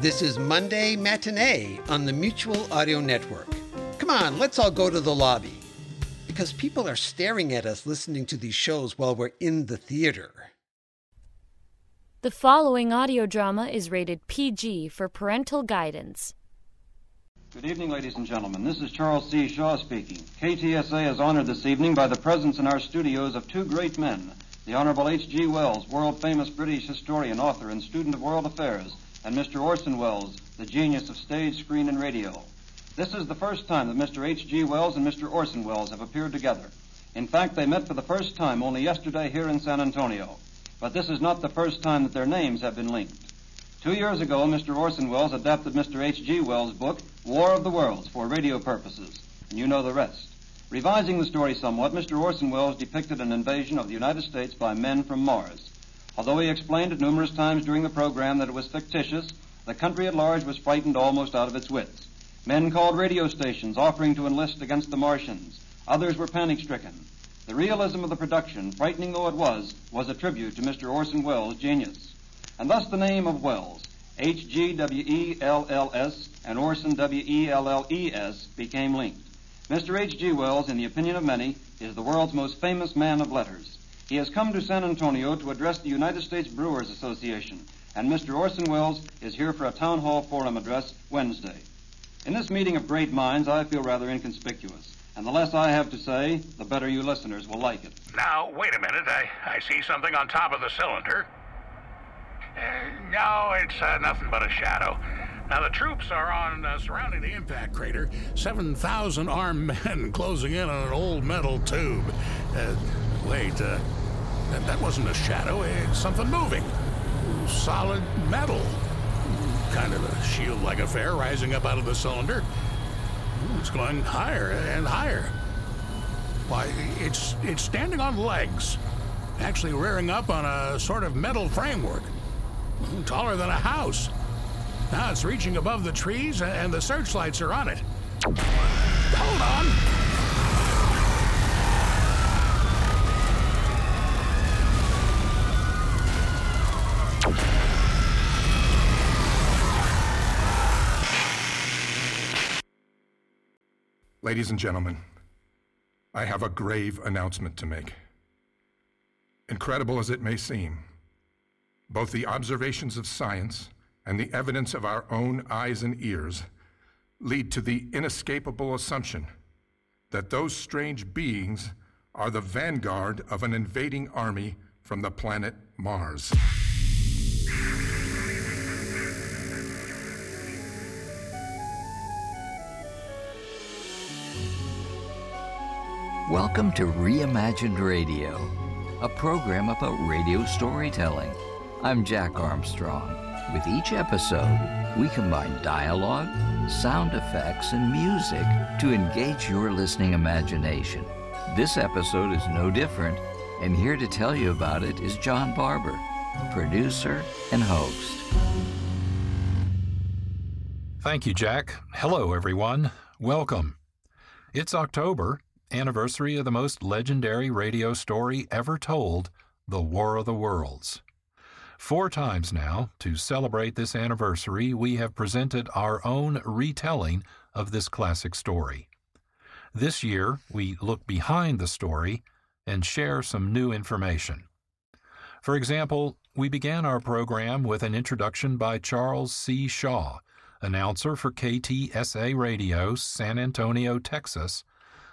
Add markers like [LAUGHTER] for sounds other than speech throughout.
This is Monday Matinee on the Mutual Audio Network. Come on, let's all go to the lobby. Because people are staring at us listening to these shows while we're in the theater. The following audio drama is rated PG for parental guidance. Good evening, ladies and gentlemen. This is Charles C. Shaw speaking. KTSA is honored this evening by the presence in our studios of two great men the Honorable H.G. Wells, world famous British historian, author, and student of world affairs, and Mr. Orson Welles, the genius of stage, screen, and radio. This is the first time that Mr. H.G. Wells and Mr. Orson Welles have appeared together. In fact, they met for the first time only yesterday here in San Antonio. But this is not the first time that their names have been linked. Two years ago, Mr. Orson Welles adapted Mr. H.G. Wells' book, War of the Worlds, for radio purposes, and you know the rest. Revising the story somewhat, Mr. Orson Welles depicted an invasion of the United States by men from Mars. Although he explained it numerous times during the program that it was fictitious, the country at large was frightened almost out of its wits. Men called radio stations offering to enlist against the Martians. Others were panic stricken. The realism of the production, frightening though it was, was a tribute to Mr. Orson Welles' genius. And thus the name of Wells, H G W E L L S, and Orson W E L L E S, became linked. Mr. H.G. Wells, in the opinion of many, is the world's most famous man of letters. He has come to San Antonio to address the United States Brewers Association, and Mr. Orson Welles is here for a town hall forum address Wednesday. In this meeting of great minds, I feel rather inconspicuous, and the less I have to say, the better you listeners will like it. Now, wait a minute. I, I see something on top of the cylinder. Uh, no, it's uh, nothing but a shadow. Now, the troops are on uh, surrounding the impact crater. 7,000 armed [LAUGHS] men closing in on an old metal tube. Uh, wait, uh, that, that wasn't a shadow. It's something moving. Solid metal. Kind of a shield like affair rising up out of the cylinder. It's going higher and higher. Why, it's, it's standing on legs. Actually rearing up on a sort of metal framework. Taller than a house. Now it's reaching above the trees, and the searchlights are on it. Hold on. Ladies and gentlemen, I have a grave announcement to make. Incredible as it may seem, both the observations of science and the evidence of our own eyes and ears lead to the inescapable assumption that those strange beings are the vanguard of an invading army from the planet Mars. Welcome to Reimagined Radio, a program about radio storytelling. I'm Jack Armstrong. With each episode, we combine dialogue, sound effects, and music to engage your listening imagination. This episode is no different, and here to tell you about it is John Barber, producer and host. Thank you, Jack. Hello, everyone. Welcome. It's October, anniversary of the most legendary radio story ever told, The War of the Worlds. Four times now, to celebrate this anniversary, we have presented our own retelling of this classic story. This year, we look behind the story and share some new information. For example, we began our program with an introduction by Charles C. Shaw, announcer for KTSA Radio, San Antonio, Texas,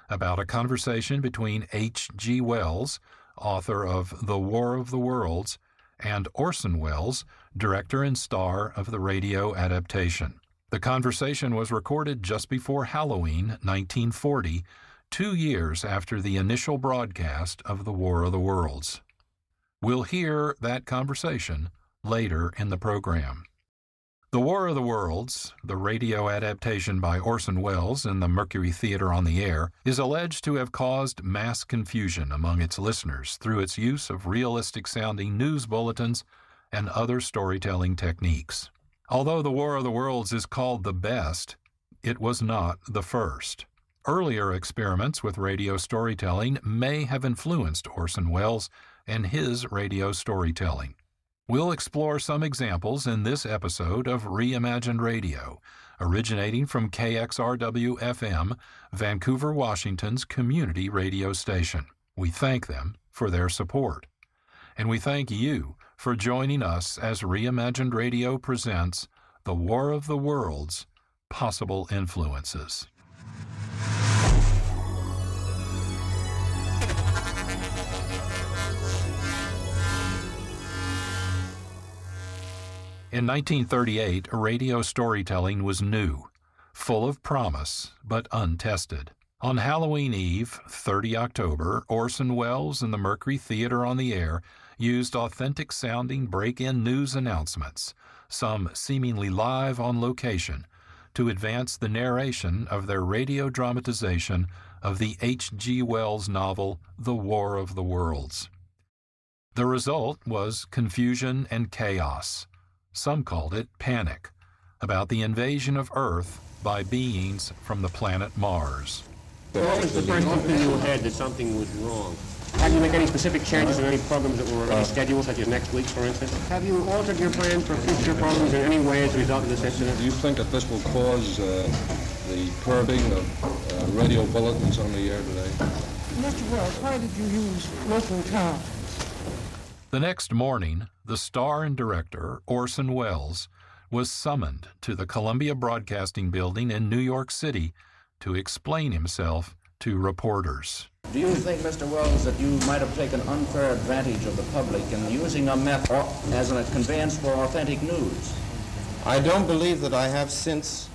about a conversation between H.G. Wells, author of The War of the Worlds, and Orson Welles, director and star of the radio adaptation. The conversation was recorded just before Halloween, 1940, two years after the initial broadcast of The War of the Worlds. We'll hear that conversation later in the program. The War of the Worlds, the radio adaptation by Orson Welles in the Mercury Theater on the Air, is alleged to have caused mass confusion among its listeners through its use of realistic sounding news bulletins and other storytelling techniques. Although The War of the Worlds is called the best, it was not the first. Earlier experiments with radio storytelling may have influenced Orson Welles and his radio storytelling. We'll explore some examples in this episode of Reimagined Radio, originating from KXRW FM, Vancouver, Washington's community radio station. We thank them for their support. And we thank you for joining us as Reimagined Radio presents The War of the Worlds Possible Influences. In 1938, radio storytelling was new, full of promise, but untested. On Halloween Eve, 30 October, Orson Welles and the Mercury Theater on the Air used authentic sounding break in news announcements, some seemingly live on location, to advance the narration of their radio dramatization of the H.G. Wells novel The War of the Worlds. The result was confusion and chaos. Some called it panic, about the invasion of Earth by beings from the planet Mars. What was the first inkling you had that something was wrong? Have you make any specific changes in any programs that were already scheduled, such as next week, for instance? Have you altered your plans for future programs in any way as a result of this incident? Do you think that this will cause uh, the curbing of uh, radio bulletins on the air today? Mr. Welles, why did you use local times? The next morning, the star and director, Orson Welles, was summoned to the Columbia Broadcasting Building in New York City to explain himself to reporters. Do you think, Mr. Welles, that you might have taken unfair advantage of the public in using a method as a conveyance for authentic news? I don't believe that I have since.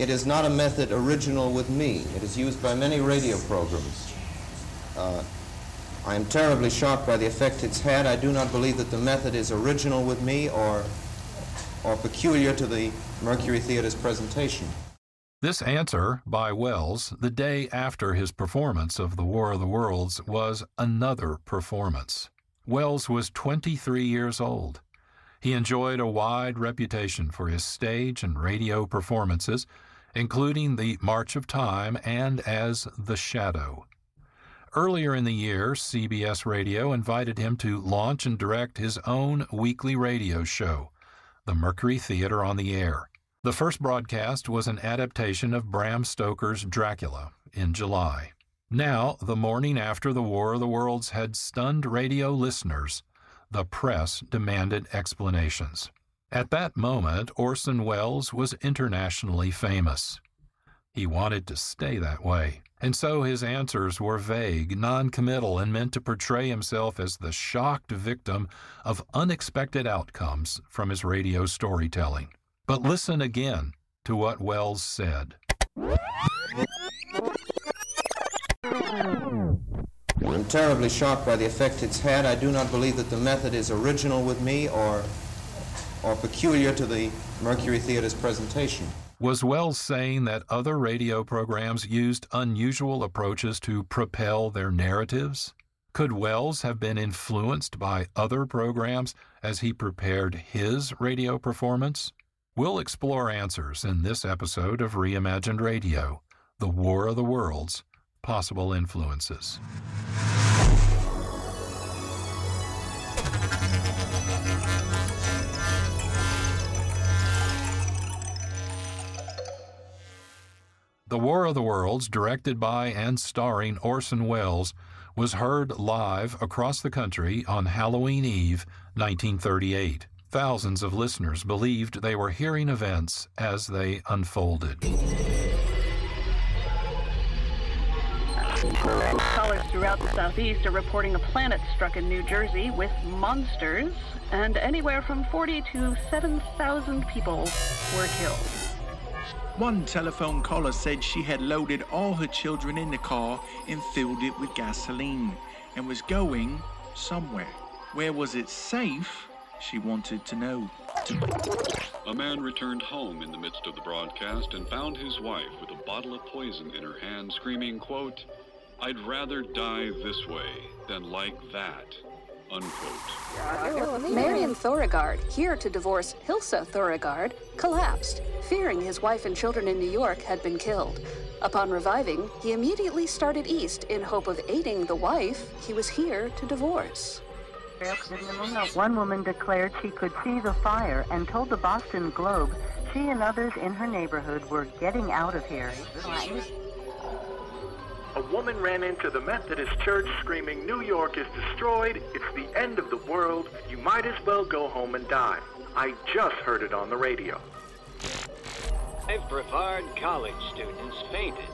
It is not a method original with me. It is used by many radio programs. Uh, I am terribly shocked by the effect it's had. I do not believe that the method is original with me or, or peculiar to the Mercury Theater's presentation. This answer by Welles the day after his performance of The War of the Worlds was another performance. Welles was 23 years old. He enjoyed a wide reputation for his stage and radio performances, including the March of Time and as The Shadow. Earlier in the year, CBS Radio invited him to launch and direct his own weekly radio show, The Mercury Theater on the Air. The first broadcast was an adaptation of Bram Stoker's Dracula in July. Now, the morning after the War of the Worlds had stunned radio listeners, the press demanded explanations. At that moment, Orson Welles was internationally famous. He wanted to stay that way, and so his answers were vague, noncommittal, and meant to portray himself as the shocked victim of unexpected outcomes from his radio storytelling. But listen again to what Welles said. I'm terribly shocked by the effect it's had. I do not believe that the method is original with me or, or peculiar to the Mercury Theater's presentation. Was Welles saying that other radio programs used unusual approaches to propel their narratives? Could Welles have been influenced by other programs as he prepared his radio performance? We'll explore answers in this episode of Reimagined Radio The War of the Worlds Possible Influences. The War of the Worlds, directed by and starring Orson Welles, was heard live across the country on Halloween Eve, 1938. Thousands of listeners believed they were hearing events as they unfolded. Callers throughout the southeast are reporting a planet struck in New Jersey with monsters, and anywhere from 40 to 7,000 people were killed. One telephone caller said she had loaded all her children in the car and filled it with gasoline and was going somewhere. Where was it safe? She wanted to know. A man returned home in the midst of the broadcast and found his wife with a bottle of poison in her hand, screaming, quote, I'd rather die this way than like that, unquote. Marion Thorigard, here to divorce Hilsa Thorigard, collapsed, fearing his wife and children in New York had been killed. Upon reviving, he immediately started east in hope of aiding the wife he was here to divorce. One woman declared she could see the fire and told the Boston Globe she and others in her neighborhood were getting out of here. A woman ran into the Methodist church screaming, New York is destroyed, it's the end of the world, you might as well go home and die. I just heard it on the radio. Five Brevard College students fainted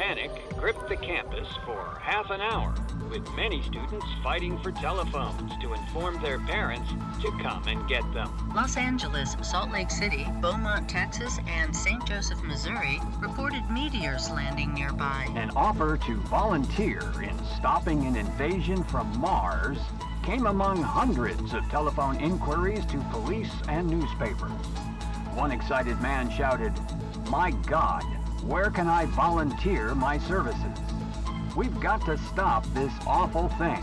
panic gripped the campus for half an hour, with many students fighting for telephones to inform their parents to come and get them. Los Angeles, Salt Lake City, Beaumont, Texas, and St. Joseph, Missouri reported meteors landing nearby. An offer to volunteer in stopping an invasion from Mars came among hundreds of telephone inquiries to police and newspapers. One excited man shouted, My God, where can I volunteer my services? We've got to stop this awful thing.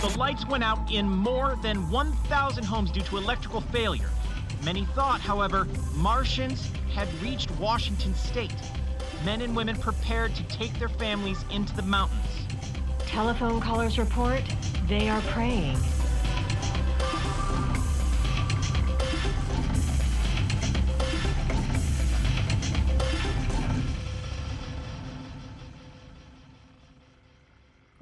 The lights went out in more than 1,000 homes due to electrical failure. Many thought, however, Martians had reached Washington state. Men and women prepared to take their families into the mountains. Telephone callers report they are praying.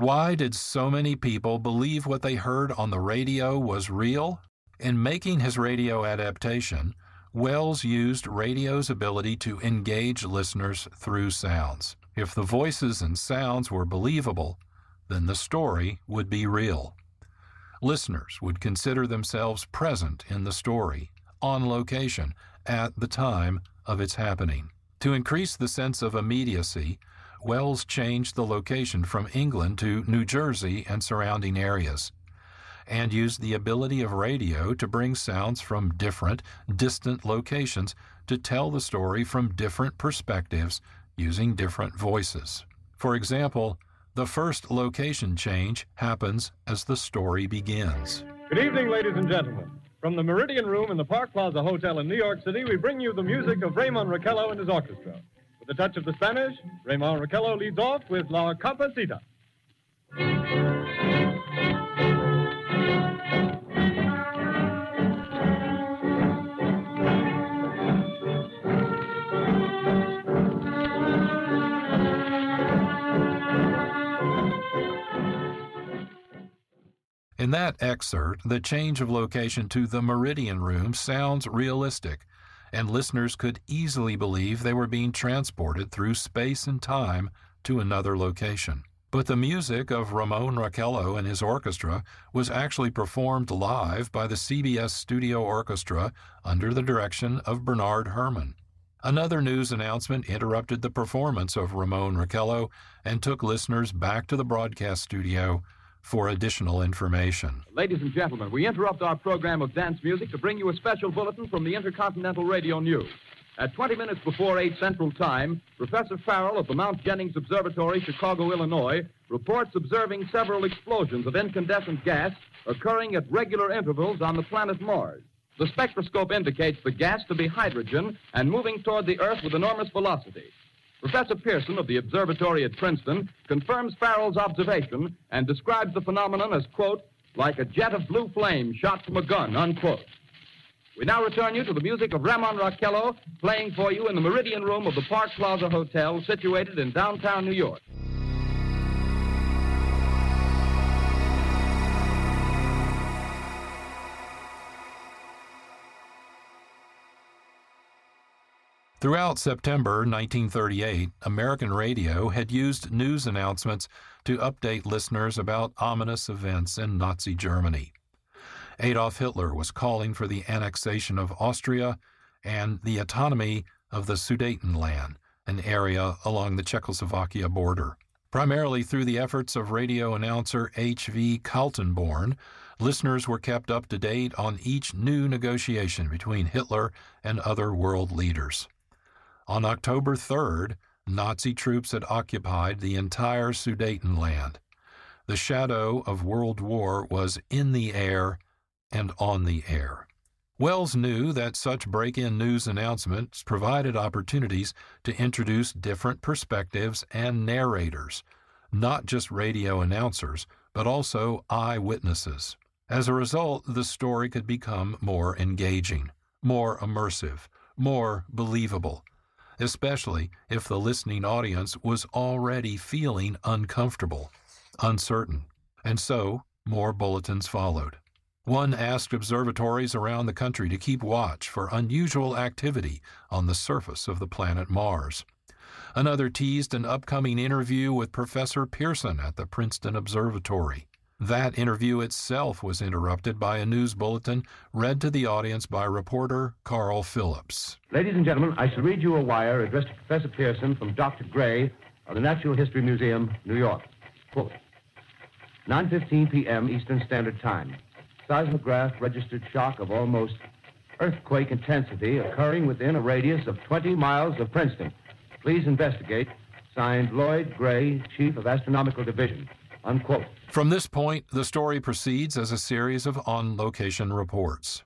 Why did so many people believe what they heard on the radio was real? In making his radio adaptation, Welles used radio's ability to engage listeners through sounds. If the voices and sounds were believable, then the story would be real. Listeners would consider themselves present in the story, on location, at the time of its happening. To increase the sense of immediacy, Welles changed the location from England to New Jersey and surrounding areas, and used the ability of radio to bring sounds from different, distant locations to tell the story from different perspectives using different voices. For example, the first location change happens as the story begins. Good evening, ladies and gentlemen. From the Meridian Room in the Park Plaza Hotel in New York City, we bring you the music of Ramon Raquello and his orchestra. With a touch of the Spanish, Ramon Raquello leads off with La Cumparsita. In that excerpt, the change of location to the Meridian Room sounds realistic, and listeners could easily believe they were being transported through space and time to another location. But the music of Ramon Raquello and his orchestra was actually performed live by the CBS Studio Orchestra under the direction of Bernard Herrmann. Another news announcement interrupted the performance of Ramon Raquello and took listeners back to the broadcast studio for additional information. Ladies and gentlemen, we interrupt our program of dance music to bring you a special bulletin from the Intercontinental Radio News. At 20 minutes before 8 Central Time, Professor Farrell of the Mount Jennings Observatory, Chicago, Illinois, reports observing several explosions of incandescent gas occurring at regular intervals on the planet Mars. The spectroscope indicates the gas to be hydrogen and moving toward the Earth with enormous velocity. Professor Pearson of the observatory at Princeton confirms Farrell's observation and describes the phenomenon as, quote, like a jet of blue flame shot from a gun, unquote. We now return you to the music of Ramon Raquello playing for you in the Meridian Room of the Park Plaza Hotel situated in downtown New York. Throughout September 1938, American radio had used news announcements to update listeners about ominous events in Nazi Germany. Adolf Hitler was calling for the annexation of Austria and the autonomy of the Sudetenland, an area along the Czechoslovakia border. Primarily through the efforts of radio announcer H.V. Kaltenborn, listeners were kept up to date on each new negotiation between Hitler and other world leaders. On October 3rd, Nazi troops had occupied the entire Sudetenland. The shadow of World War was in the air and on the air. Welles knew that such break in news announcements provided opportunities to introduce different perspectives and narrators, not just radio announcers, but also eyewitnesses. As a result, the story could become more engaging, more immersive, more believable, especially if the listening audience was already feeling uncomfortable, uncertain, and so more bulletins followed. One asked observatories around the country to keep watch for unusual activity on the surface of the planet Mars. Another teased an upcoming interview with Professor Pearson at the Princeton Observatory. That interview itself was interrupted by a news bulletin read to the audience by reporter Carl Phillips. Ladies and gentlemen, I shall read you a wire addressed to Professor Pearson from Dr. Gray of the Natural History Museum, New York. Quote, 9.15 p.m. Eastern Standard Time. Seismograph registered shock of almost earthquake intensity occurring within a radius of 20 miles of Princeton. Please investigate. Signed Lloyd Gray, Chief of Astronomical Division. Unquote. From this point, the story proceeds as a series of on location reports.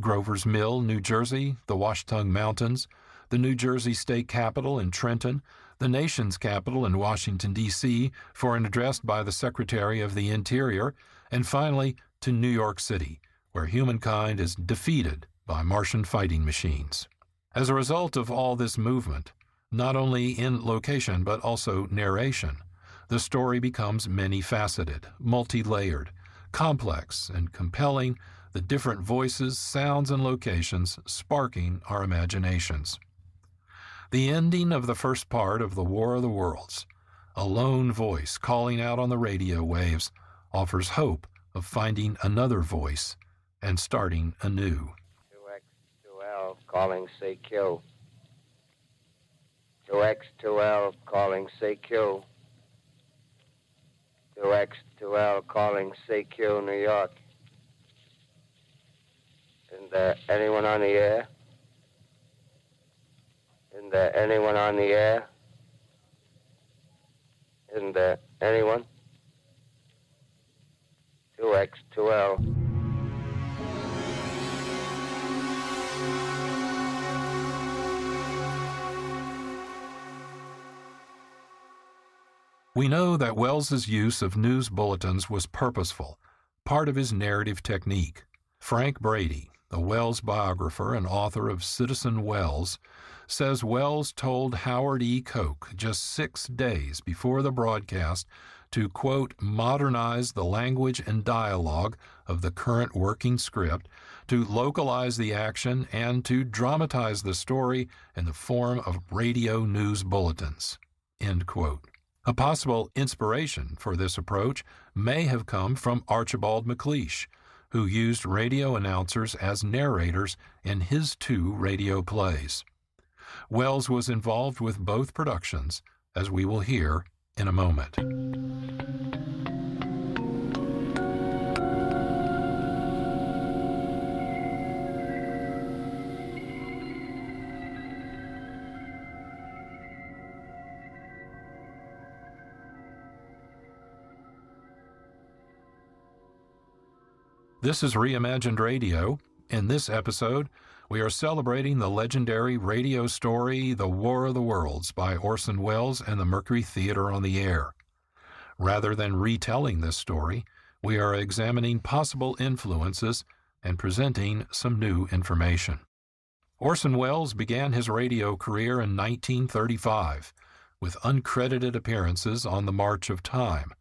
Grover's Mill, New Jersey, the Watchung Mountains, the New Jersey State Capitol in Trenton, the nation's capital in Washington, D.C., for an address by the Secretary of the Interior, and finally to New York City, where humankind is defeated by Martian fighting machines. As a result of all this movement, not only in location but also narration, the story becomes many faceted, multi layered, complex, and compelling, the different voices, sounds, and locations sparking our imaginations. The ending of the first part of The War of the Worlds, a lone voice calling out on the radio waves, offers hope of finding another voice and starting anew. 2X2L calling CQ. 2X2L calling CQ. 2X2L calling CQ New York. Isn't there anyone on the air? Isn't there anyone on the air? Isn't there anyone? 2X2L. We know that Welles's use of news bulletins was purposeful, part of his narrative technique. Frank Brady, a Welles biographer and author of Citizen Welles, says Welles told Howard E. Koch just six days before the broadcast to, quote, modernize the language and dialogue of the current working script, to localize the action, and to dramatize the story in the form of radio news bulletins, end quote. A possible inspiration for this approach may have come from Archibald MacLeish, who used radio announcers as narrators in his two radio plays. Welles was involved with both productions, as we will hear in a moment. This is Reimagined Radio. In this episode, we are celebrating the legendary radio story The War of the Worlds by Orson Welles and the Mercury Theater on the Air. Rather than retelling this story, we are examining possible influences and presenting some new information. Orson Welles began his radio career in 1935 with uncredited appearances on The March of Time,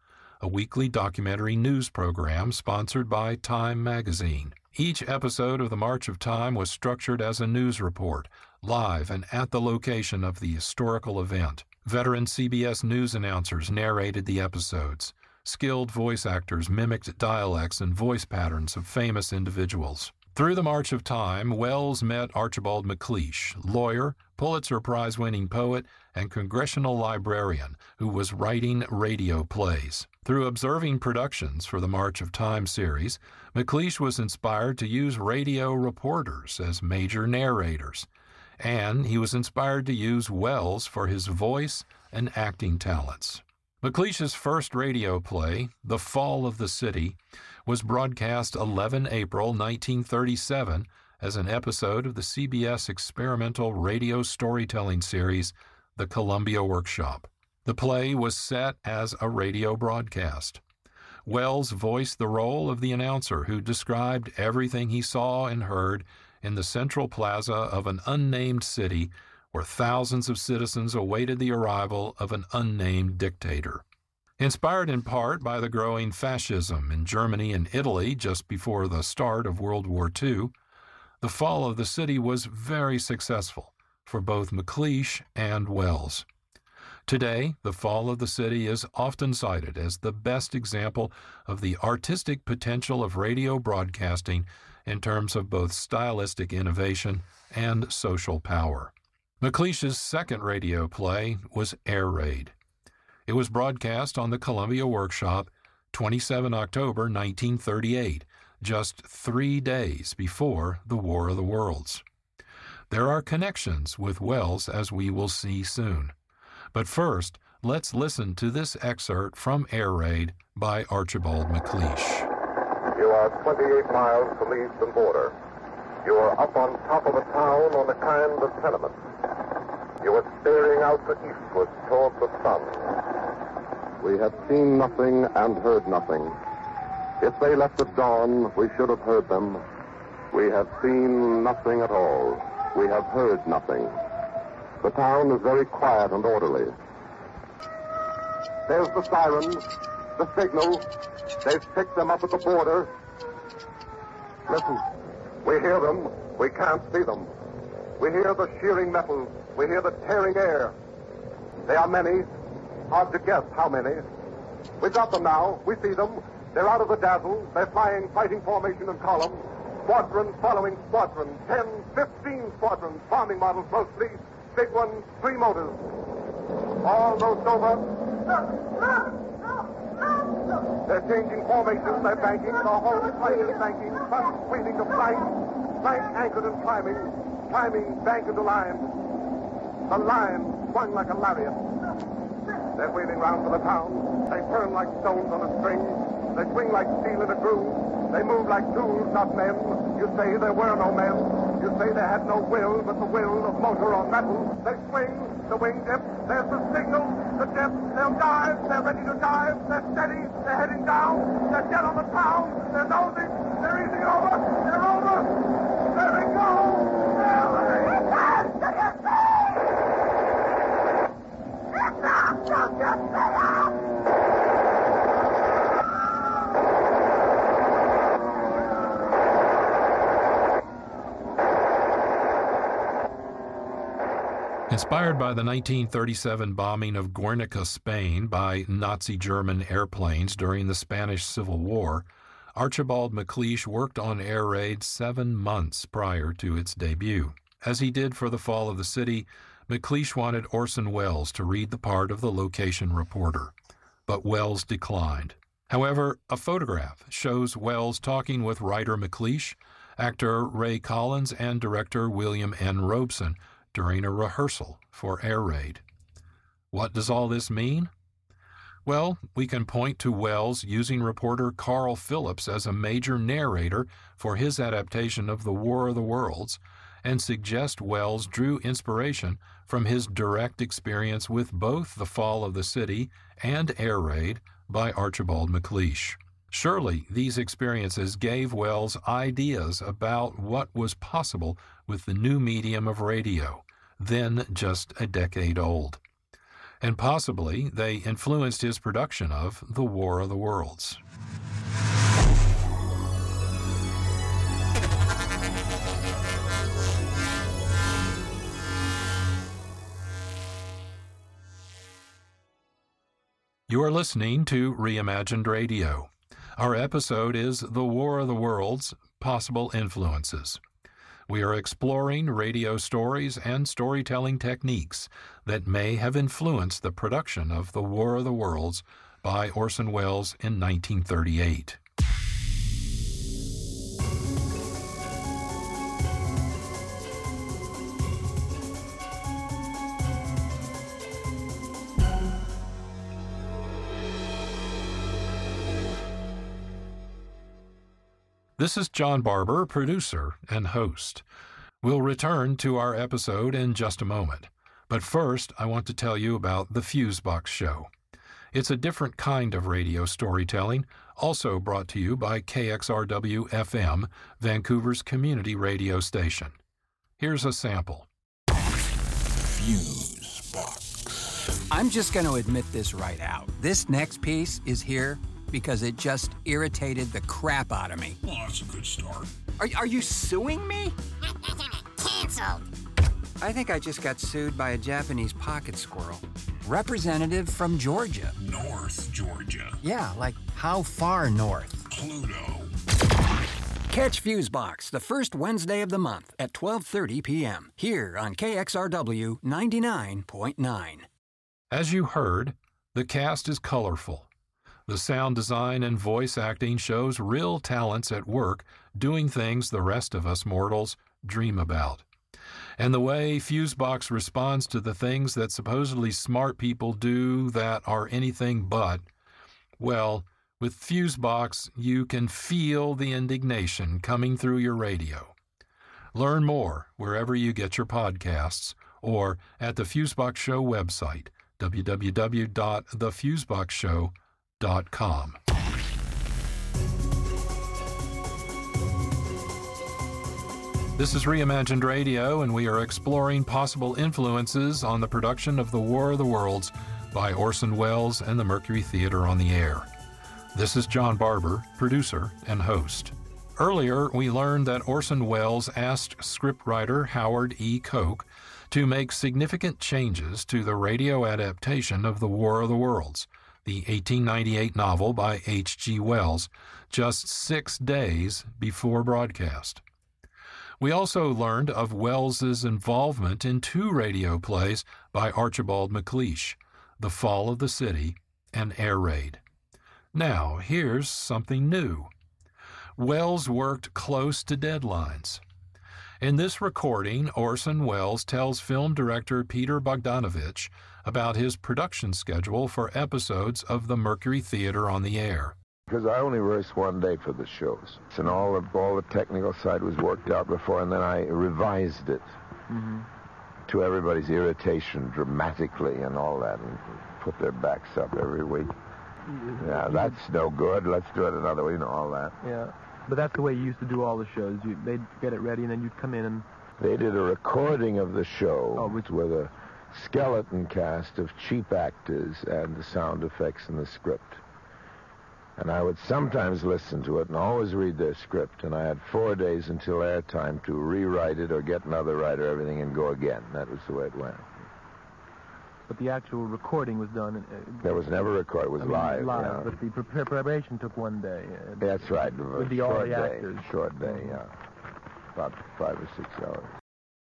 a weekly documentary news program sponsored by Time magazine. Each episode of The March of Time was structured as a news report, live and at the location of the historical event. Veteran CBS News announcers narrated the episodes. Skilled voice actors mimicked dialects and voice patterns of famous individuals. Through the March of Time, Welles met Archibald MacLeish, lawyer, Pulitzer Prize winning poet, and congressional librarian who was writing radio plays. Through observing productions for the March of Time series, MacLeish was inspired to use radio reporters as major narrators, and he was inspired to use Welles for his voice and acting talents. MacLeish's first radio play, The Fall of the City, was broadcast 11 April 1937 as an episode of the CBS experimental radio storytelling series, The Columbia Workshop. The play was set as a radio broadcast. Welles voiced the role of the announcer who described everything he saw and heard in the central plaza of an unnamed city where thousands of citizens awaited the arrival of an unnamed dictator. Inspired in part by the growing fascism in Germany and Italy just before the start of World War II, the fall of the city was very successful for both MacLeish and Welles. Today, the fall of the city is often cited as the best example of the artistic potential of radio broadcasting in terms of both stylistic innovation and social power. MacLeish's second radio play was Air Raid. It was broadcast on the Columbia Workshop 27 October 1938, just three days before the War of the Worlds. There are connections with Welles, as we will see soon. But first, let's listen to this excerpt from Air Raid by Archibald MacLeish. You are 28 miles from the eastern border. You are up on top of a town on a kind of tenement. You are staring out to eastward toward the sun. We have seen nothing and heard nothing. If they left at dawn, we should have heard them. We have seen nothing at all. We have heard nothing. The town is very quiet and orderly. There's the siren, the signal. They've picked them up at the border. Listen, we hear them. We can't see them. We hear the shearing metal. We hear the tearing air. They are many. Hard to guess how many. We've got them now. We see them. They're out of the dazzle. They're flying fighting formation and column. Squadron following squadron. Ten, fifteen squadrons. Bombing models mostly. Big ones, three motors. Almost over. They're changing formations. They're banking. The whole plane is banking. Sun sweeping to flank. Flank anchored and climbing. Climbing bank into line. The line swung like a lariat. They're wheeling round for the town. They turn like stones on a string. They swing like steel in a groove. They move like tools, not men. You say there were no men. You say they had no will, but the will of motor or metal. They swing, the wing dip. There's the signal, the dip. They'll dive. They're ready to dive. They're steady. They're heading down. They're dead on the town. They're nosing. They're easing over. They're over. There they go. Inspired by the 1937 bombing of Guernica, Spain by Nazi German airplanes during the Spanish Civil War, Archibald MacLeish worked on Air Raid seven months prior to its debut. As he did for The Fall of the City, MacLeish wanted Orson Welles to read the part of the location reporter, but Welles declined. However, a photograph shows Welles talking with writer MacLeish, actor Ray Collins, and director William N. Robson during a rehearsal for Air Raid. What does all this mean? Well, we can point to Welles using reporter Carl Phillips as a major narrator for his adaptation of The War of the Worlds and suggest Welles drew inspiration from his direct experience with both The Fall of the City and Air Raid by Archibald MacLeish. Surely these experiences gave Welles ideas about what was possible with the new medium of radio, then just a decade old. And possibly they influenced his production of The War of the Worlds. You are listening to Reimagined Radio. Our episode is The War of the Worlds Possible Influences. We are exploring radio stories and storytelling techniques that may have influenced the production of The War of the Worlds by Orson Welles in 1938. This is John Barber, producer and host. We'll return to our episode in just a moment. But first, I want to tell you about the Fusebox Show. It's a different kind of radio storytelling Also brought to you by KXRW FM, Vancouver's community radio station. Here's a sample. Fuse box. I'm just going to admit this right out. This next piece is here because it just irritated the crap out of me. Well, that's a good start. Are, are you suing me? [LAUGHS] Canceled. I think I just got sued by a Japanese pocket squirrel. Representative from Georgia. North Georgia. Yeah, like how far north? Pluto. Catch Fusebox the first Wednesday of the month at 12:30 p.m. here on KXRW 99.9. As you heard, the cast is colorful. The sound design and voice acting shows real talents at work doing things the rest of us mortals dream about. And the way Fusebox responds to the things that supposedly smart people do that are anything but, well, with Fusebox, you can feel the indignation coming through your radio. Learn more wherever you get your podcasts or at the Fusebox Show website, www.thefuseboxshow.com. This is Reimagined Radio, and we are exploring possible influences on the production of The War of the Worlds by Orson Welles and the Mercury Theater on the Air. This is John Barber, producer and host. Earlier, we learned that Orson Welles asked scriptwriter Howard E. Koch to make significant changes to the radio adaptation of The War of the Worlds, the 1898 novel by H.G. Wells, just six days before broadcast. We also learned of Welles's involvement in two radio plays by Archibald MacLeish, The Fall of the City and Air Raid. Now, here's something new. Welles worked close to deadlines. In this recording, Orson Welles tells film director Peter Bogdanovich about his production schedule for episodes of the Mercury Theater on the Air. Because I only rehearsed one day for the shows. And all the, all the technical side was worked out before, and then I revised it Mm-hmm. to everybody's irritation dramatically and all that, and put their backs up every week. Yeah, that's no good. Let's do it another way, you know, all that. Yeah. But that's the way you used to do all the shows. You, they'd get it ready, and then you'd come in and... They did a recording of the show Oh, which- with a skeleton cast of cheap actors and the sound effects and the script. And I would sometimes listen to it and always read their script. And I had four days until airtime to rewrite it or get another writer, everything, and go again. That was the way it went. But the actual recording was done... Uh, There was never a record. It was I mean, live. live, yeah. but the pre- preparation took one day. Uh, That's right. With the, all the actors. Short day, yeah. About five or six hours.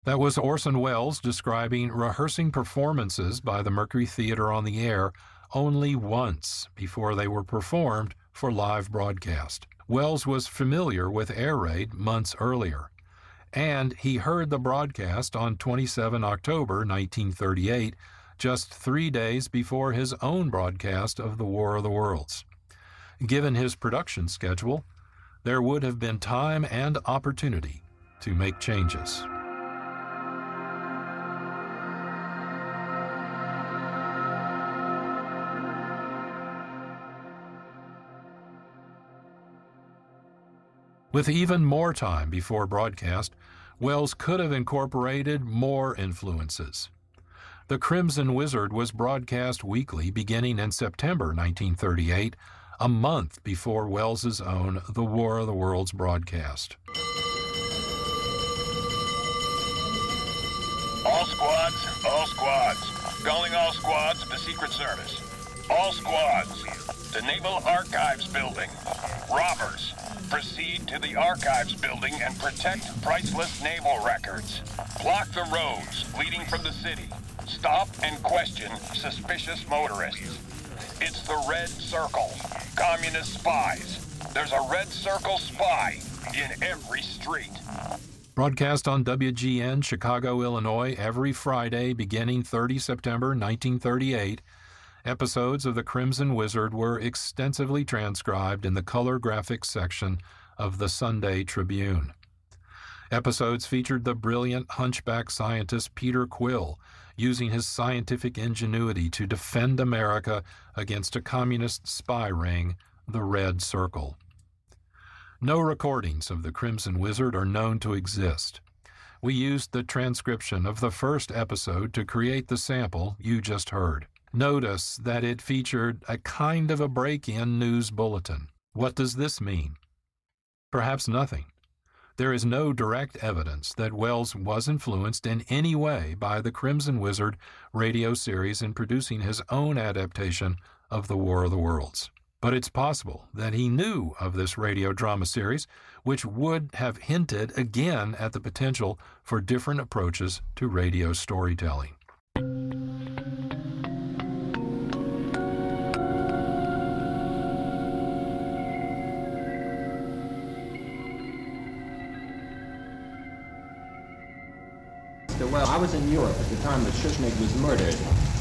That was Orson Welles describing rehearsing performances by the Mercury Theater on the Air only once before they were performed for live broadcast. Welles was familiar with Air Raid months earlier, and he heard the broadcast on 27 October 1938, just three days before his own broadcast of The War of the Worlds. Given his production schedule, there would have been time and opportunity to make changes. With even more time before broadcast, Welles could have incorporated more influences. The Crimson Wizard was broadcast weekly beginning in September 1938, a month before Welles's own The War of the Worlds broadcast. All squads, all squads. Calling all squads of the Secret Service. All squads. The Naval Archives Building. Robbers. Proceed to the Archives Building and protect priceless naval records. Block the roads leading from the city. Stop and question suspicious motorists. It's the Red Circle. Communist spies. There's a Red Circle spy in every street. Broadcast on WGN Chicago, Illinois, every Friday beginning 30 September 1938, episodes of The Crimson Wizard were extensively transcribed in the color graphics section of the Sunday Tribune. Episodes featured the brilliant hunchback scientist Peter Quill using his scientific ingenuity to defend America against a communist spy ring the Red Circle. No recordings of the Crimson Wizard are known to exist. We used the transcription of the first episode to create the sample you just heard. Notice that it featured a kind of a break in news bulletin. What does this mean? Perhaps nothing. There is no direct evidence that Welles was influenced in any way by the Crimson Wizard radio series in producing his own adaptation of The War of the Worlds. But it's possible that he knew of this radio drama series, which would have hinted again at the potential for different approaches to radio storytelling. Well, I was in Europe at the time that Schuschnigg was murdered,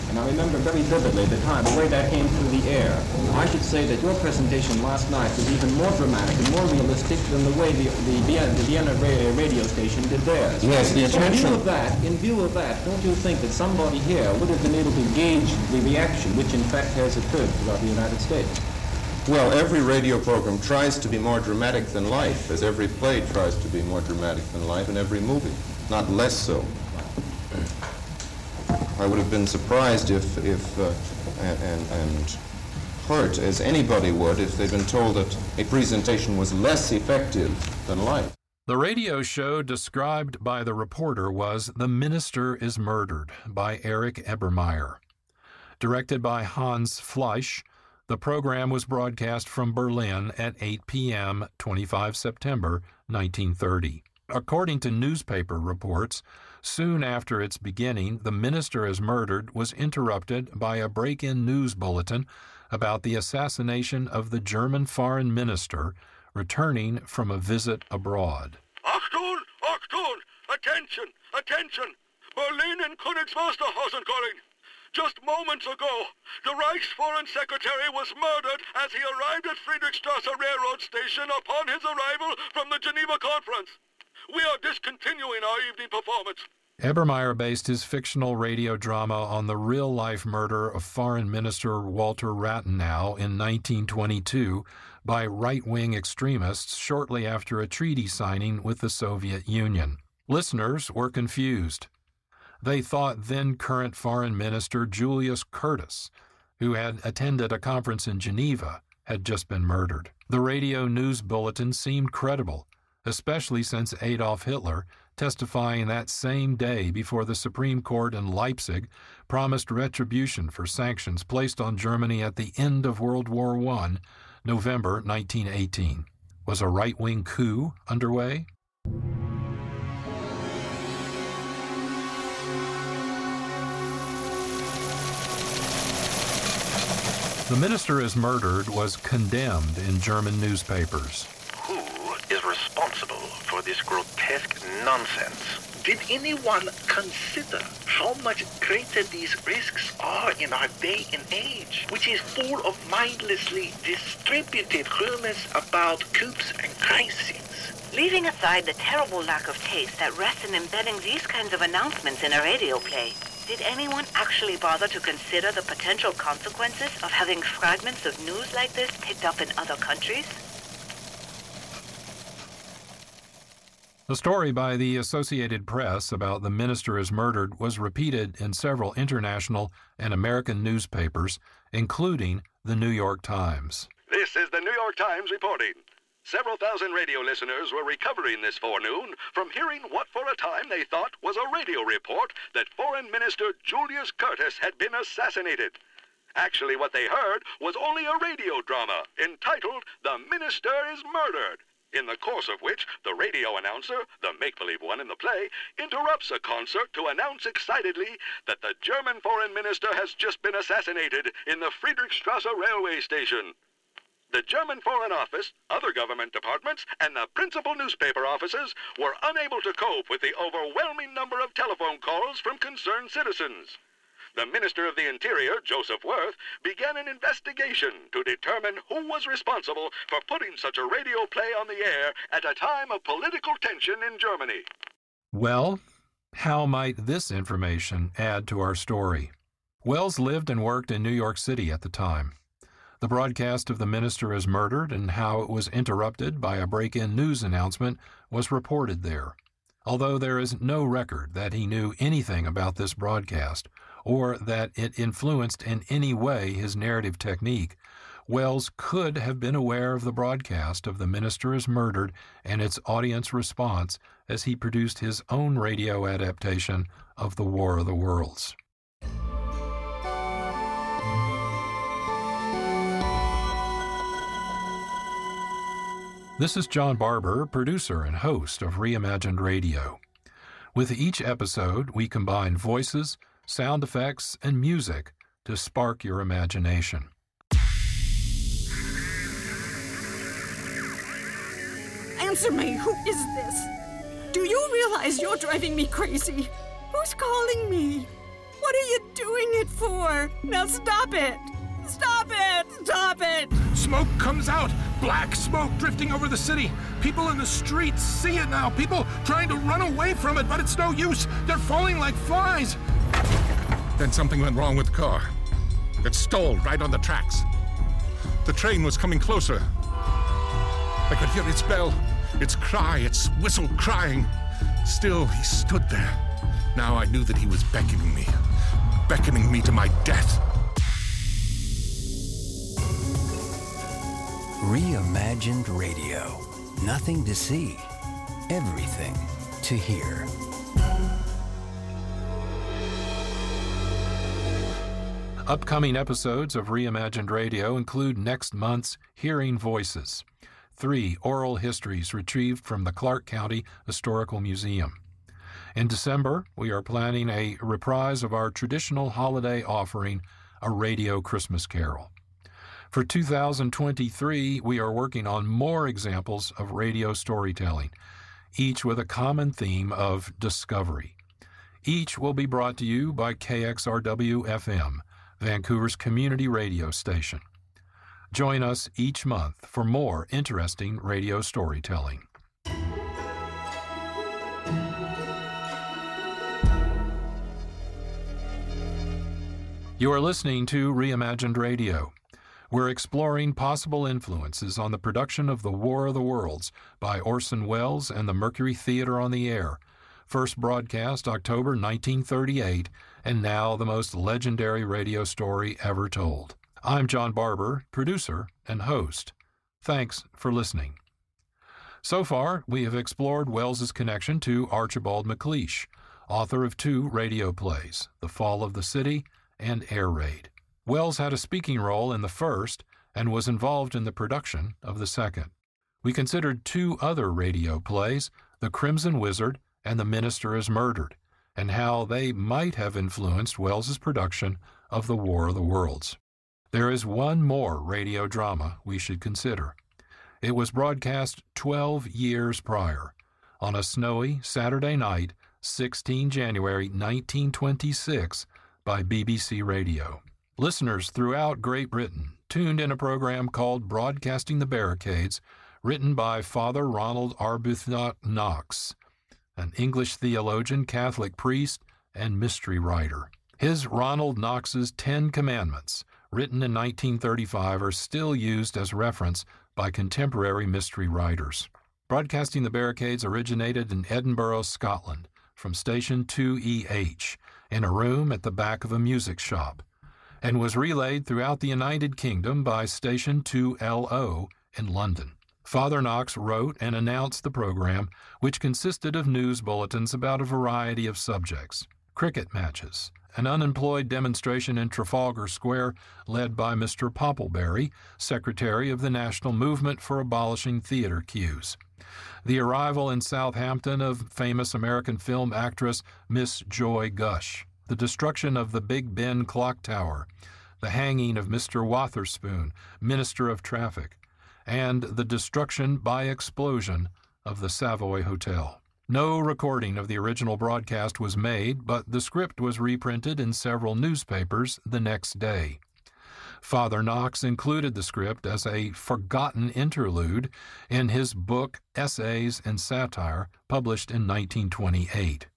and I remember very vividly the time, the way that came through the air. I should say that your presentation last night was even more dramatic and more realistic than the way the, the, Vienna, the Vienna radio station did theirs. Yes, the so in view of that, in view of that, don't you think that somebody here would have been able to gauge the reaction which in fact has occurred throughout the United States? Well, every radio program tries to be more dramatic than life, as every play tries to be more dramatic than life, and every movie, not less so. I would have been surprised if, if uh, and, and hurt, as anybody would, if they'd been told that a presentation was less effective than life. The radio show described by the reporter was The Minister is Murdered by Eric Ebermayer. Directed by Hans Flesch, the program was broadcast from Berlin at 8 p.m., 25 September 1930. According to newspaper reports, soon after its beginning, The Minister is Murdered was interrupted by a break in news bulletin about the assassination of the German foreign minister returning from a visit abroad. Achtung! Achtung! Attention! Attention! Berlin and Königswusterhausen calling. Just moments ago, the Reich's Foreign Secretary was murdered as he arrived at Friedrichstrasse Railroad Station upon his arrival from the Geneva Conference. We are discontinuing our evening performance. Ebermayer based his fictional radio drama on the real life murder of Foreign Minister Walter Rathenau in 1922 by right wing extremists shortly after a treaty signing with the Soviet Union. Listeners were confused. They thought then current Foreign Minister Julius Curtius, who had attended a conference in Geneva, had just been murdered. The radio news bulletin seemed credible, especially since Adolf Hitler, testifying that same day before the Supreme Court in Leipzig, promised retribution for sanctions placed on Germany at the end of World War I, November 1918. Was a right wing coup underway? The Minister is Murdered was condemned in German newspapers. This grotesque nonsense? Did anyone consider how much greater these risks are in our day and age, which is full of mindlessly distributed rumors about coups and crises? Leaving aside the terrible lack of taste that rests in embedding these kinds of announcements in a radio play, did anyone actually bother to consider the potential consequences of having fragments of news like this picked up in other countries? The story by the Associated Press about the minister is murdered was repeated in several international and American newspapers, including the New York Times. This is the New York Times reporting. Several thousand radio listeners were recovering this forenoon from hearing what for a time they thought was a radio report that Foreign Minister Julius Curtius had been assassinated. Actually, what they heard was only a radio drama entitled The Minister is Murdered, in the course of which the radio announcer, the make-believe one in the play, interrupts a concert to announce excitedly that the German foreign minister has just been assassinated in the Friedrichstrasse railway station. The German Foreign Office, other government departments, and the principal newspaper offices were unable to cope with the overwhelming number of telephone calls from concerned citizens. The Minister of the Interior, Joseph Wirth, began an investigation to determine who was responsible for putting such a radio play on the air at a time of political tension in Germany. Well, how might this information add to our story? Welles lived and worked in New York City at the time. The broadcast of The Minister is Murdered and how it was interrupted by a break in news announcement was reported there. Although there is no record that he knew anything about this broadcast or that it influenced in any way his narrative technique, Welles could have been aware of the broadcast of The Minister is Murdered and its audience response as he produced his own radio adaptation of The War of the Worlds. This is John Barber, producer and host of Reimagined Radio. With each episode, we combine voices, sound effects, and music to spark your imagination. Answer me, who is this? Do you realize you're driving me crazy? Who's calling me? What are you doing it for? Now stop it! Stop it! Stop it! Smoke comes out! Black smoke drifting over the city. People in the streets see it now. People trying to run away from it, but it's no use. They're falling like flies. Then something went wrong with the car. It stalled right on the tracks. The train was coming closer. I could hear its bell, its cry, its whistle crying. Still, he stood there. Now I knew that he was beckoning me, beckoning me to my death. Reimagined Radio. Nothing to see, everything to hear. Upcoming episodes of Reimagined Radio include next month's Hearing Voices, three oral histories retrieved from the Clark County Historical Museum. In December, we are planning a reprise of our traditional holiday offering, A Radio Christmas Carol. For 2023, we are working on more examples of radio storytelling, each with a common theme of discovery. Each will be brought to you by KXRW FM, Vancouver's community radio station. Join us each month for more interesting radio storytelling. You are listening to Reimagined Radio. We're exploring possible influences on the production of The War of the Worlds by Orson Welles and the Mercury Theater on the Air, first broadcast October 1938, and now the most legendary radio story ever told. I'm John Barber, producer and host. Thanks for listening. So far, we have explored Welles's connection to Archibald MacLeish, author of two radio plays, The Fall of the City and Air Raid. Welles had a speaking role in the first and was involved in the production of the second. We considered two other radio plays, The Crimson Wizard and The Minister is Murdered, and how they might have influenced Welles's production of The War of the Worlds. There is one more radio drama we should consider. It was broadcast 12 years prior, on a snowy Saturday night, 16 January 1926, by BBC Radio. Listeners throughout Great Britain tuned in a program called Broadcasting the Barricades, written by Father Ronald Arbuthnot Knox, an English theologian, Catholic priest, and mystery writer. His Ronald Knox's Ten Commandments, written in 1935, are still used as reference by contemporary mystery writers. Broadcasting the Barricades originated in Edinburgh, Scotland, from station 2EH, in a room at the back of a music shop, and was relayed throughout the United Kingdom by station 2LO in London. Father Knox wrote and announced the program, which consisted of news bulletins about a variety of subjects cricket matches, an unemployed demonstration in Trafalgar Square led by Mr. Popplebury, secretary of the National Movement for Abolishing Theater Queues. The arrival in Southampton of famous American film actress Miss Joy Gush. The destruction of the Big Ben clock tower. The hanging of Mr. Wotherspoon, Minister of Traffic. And the destruction by explosion of the Savoy Hotel. No recording of the original broadcast was made, but the script was reprinted in several newspapers the next day. Father Knox included the script as a forgotten interlude in his book Essays and Satire, published in 1928.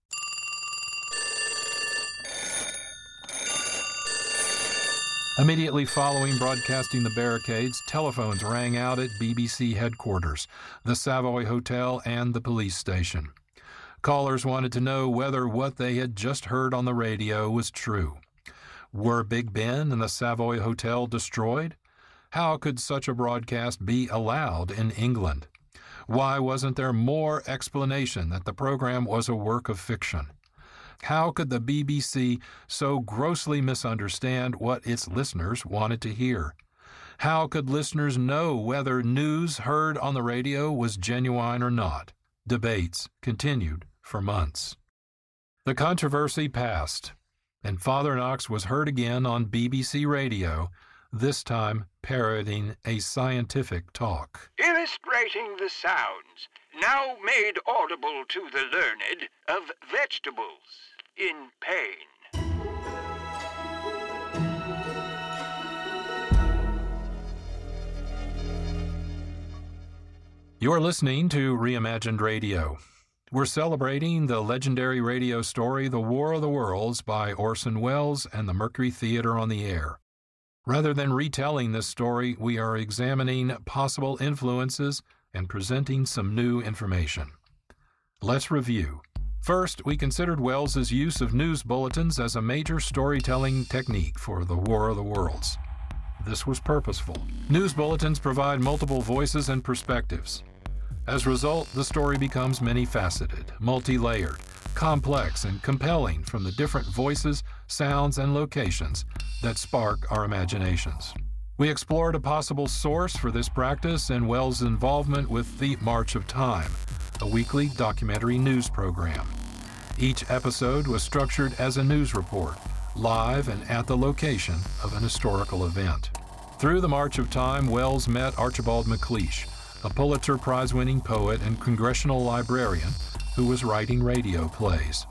Immediately following broadcasting the barricades, telephones rang out at BBC headquarters, the Savoy Hotel, and the police station. Callers wanted to know whether what they had just heard on the radio was true. Were Big Ben and the Savoy Hotel destroyed? How could such a broadcast be allowed in England? Why wasn't there more explanation that the program was a work of fiction? How could the BBC so grossly misunderstand what its listeners wanted to hear? How could listeners know whether news heard on the radio was genuine or not? Debates continued for months. The controversy passed, and Father Knox was heard again on BBC Radio, this time parodying a scientific talk. Illustrating the sounds, now made audible to the learned, of vegetables in pain. You're listening to Reimagined Radio. We're celebrating the legendary radio story The War of the Worlds by Orson Welles and the Mercury Theater on the Air. Rather than retelling this story, we are examining possible influences and presenting some new information. Let's review. First, we considered Welles's use of news bulletins as a major storytelling technique for The War of the Worlds. This was purposeful. News bulletins provide multiple voices and perspectives. As a result, the story becomes many faceted, multi layered, complex, and compelling from the different voices, sounds, and locations that spark our imaginations. We explored a possible source for this practice and Welles' involvement with The March of Time, a weekly documentary news program. Each episode was structured as a news report, live and at the location of an historical event. Through the March of Time, Welles met Archibald MacLeish, a Pulitzer Prize winning poet and congressional librarian who was writing radio plays.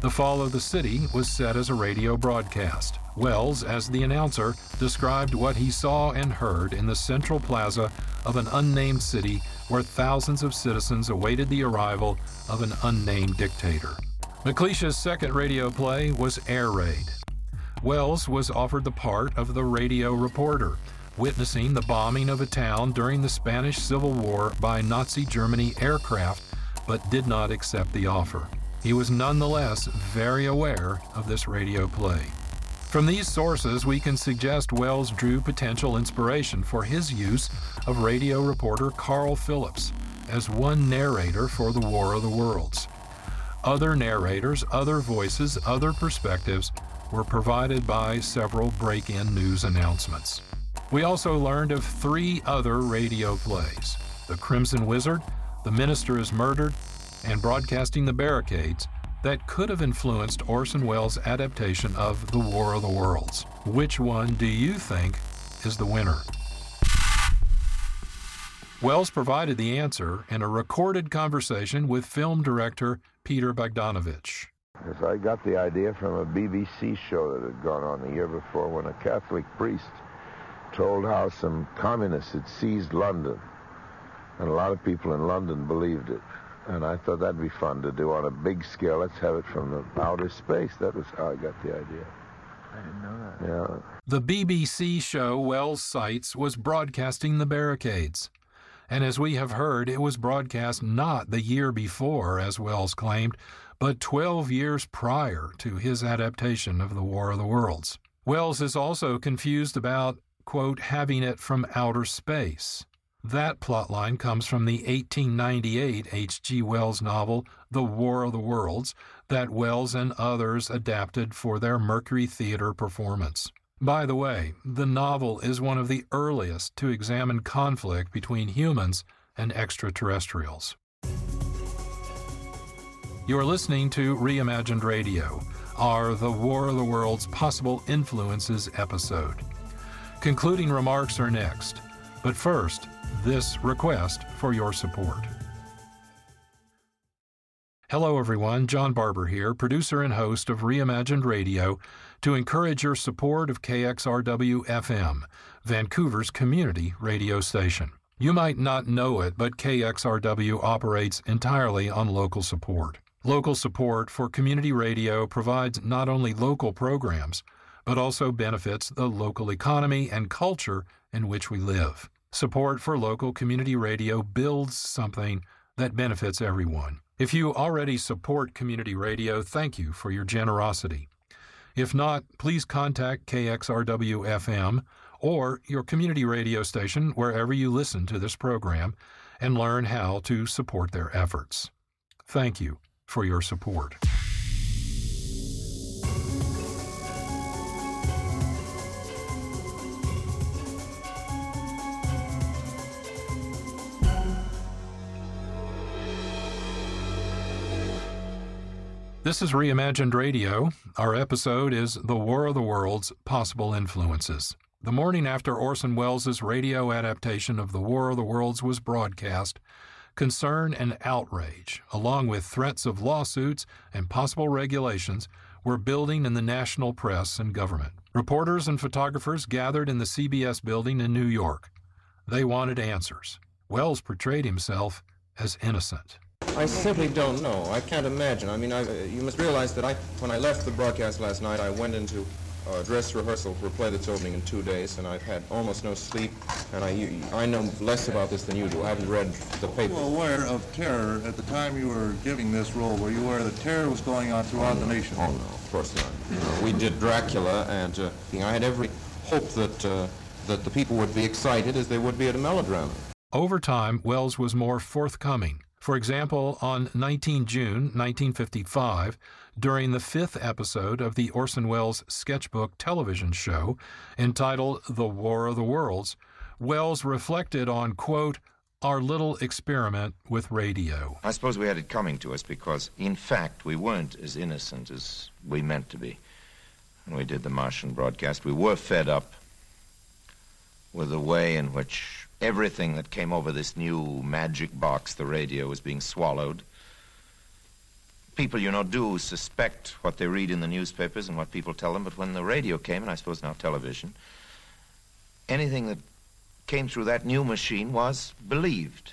The Fall of the City was set as a radio broadcast. Welles, as the announcer, described what he saw and heard in the central plaza of an unnamed city where thousands of citizens awaited the arrival of an unnamed dictator. MacLeish's second radio play was Air Raid. Welles was offered the part of the radio reporter, witnessing the bombing of a town during the Spanish Civil War by Nazi Germany aircraft, but did not accept the offer. He was nonetheless very aware of this radio play. From these sources, we can suggest Welles drew potential inspiration for his use of radio reporter Carl Phillips as one narrator for the War of the Worlds. Other narrators, other voices, other perspectives were provided by several break in news announcements. We also learned of three other radio plays The Crimson Wizard, The Minister is Murdered, and Broadcasting the Barricades that could have influenced Orson Welles' adaptation of The War of the Worlds. Which one do you think is the winner? Welles provided the answer in a recorded conversation with film director Peter Bogdanovich. Because I got the idea from a BBC show that had gone on the year before when a Catholic priest told how some communists had seized London. And a lot of people in London believed it. And I thought that'd be fun to do on a big scale. Let's have it from the outer space. That was how I got the idea. I didn't know that. Yeah. The BBC show Welles cites was Broadcasting the Barricades. And as we have heard, it was broadcast not the year before, as Welles claimed, but 12 years prior to his adaptation of The War of the Worlds. Welles is also confused about, quote, having it from outer space. That plotline comes from the 1898 H.G. Wells novel The War of the Worlds that Welles and others adapted for their Mercury Theater performance. By the way, the novel is one of the earliest to examine conflict between humans and extraterrestrials. You are listening to Reimagined Radio, our The War of the Worlds Possible Influences episode. Concluding remarks are next, but first, this request for your support. Hello, everyone. John Barber here, producer and host of Reimagined Radio, to encourage your support of KXRW FM, Vancouver's community radio station. You might not know it, but KXRW operates entirely on local support. Local support for community radio provides not only local programs, but also benefits the local economy and culture in which we live. Support for local community radio builds something that benefits everyone. If you already support community radio, thank you for your generosity. If not, please contact KXRW FM or your community radio station wherever you listen to this program and learn how to support their efforts. Thank you for your support. This is Reimagined Radio. Our episode is The War of the Worlds Possible Influences. The morning after Orson Welles' radio adaptation of The War of the Worlds was broadcast, concern and outrage, along with threats of lawsuits and possible regulations, were building in the national press and government. Reporters and photographers gathered in the CBS building in New York. They wanted answers. Welles portrayed himself as innocent. I simply don't know. I can't imagine. I mean, I, you must realize that I, when I left the broadcast last night, I went into uh, dress rehearsal for a play that's opening in two days, and I've had almost no sleep, and I, I know less about this than you do. I haven't read the paper. You were aware of terror at the time you were giving this role. Were you aware that terror was going on throughout oh, the nation? Oh, no, of course not. You we did Dracula, and uh, I had every hope that, uh, that the people would be excited as they would be at a melodrama. Over time, Welles was more forthcoming. For example, on 19 June 1955, during the fifth episode of the Orson Welles sketchbook television show entitled The War of the Worlds, Welles reflected on, quote, our little experiment with radio. I suppose we had it coming to us because, in fact, we weren't as innocent as we meant to be when we did the Martian broadcast. We were fed up with the way in which everything that came over this new magic box, the radio, was being swallowed. People, you know, do suspect what they read in the newspapers and what people tell them, but when the radio came, and I suppose now television, anything that came through that new machine was believed.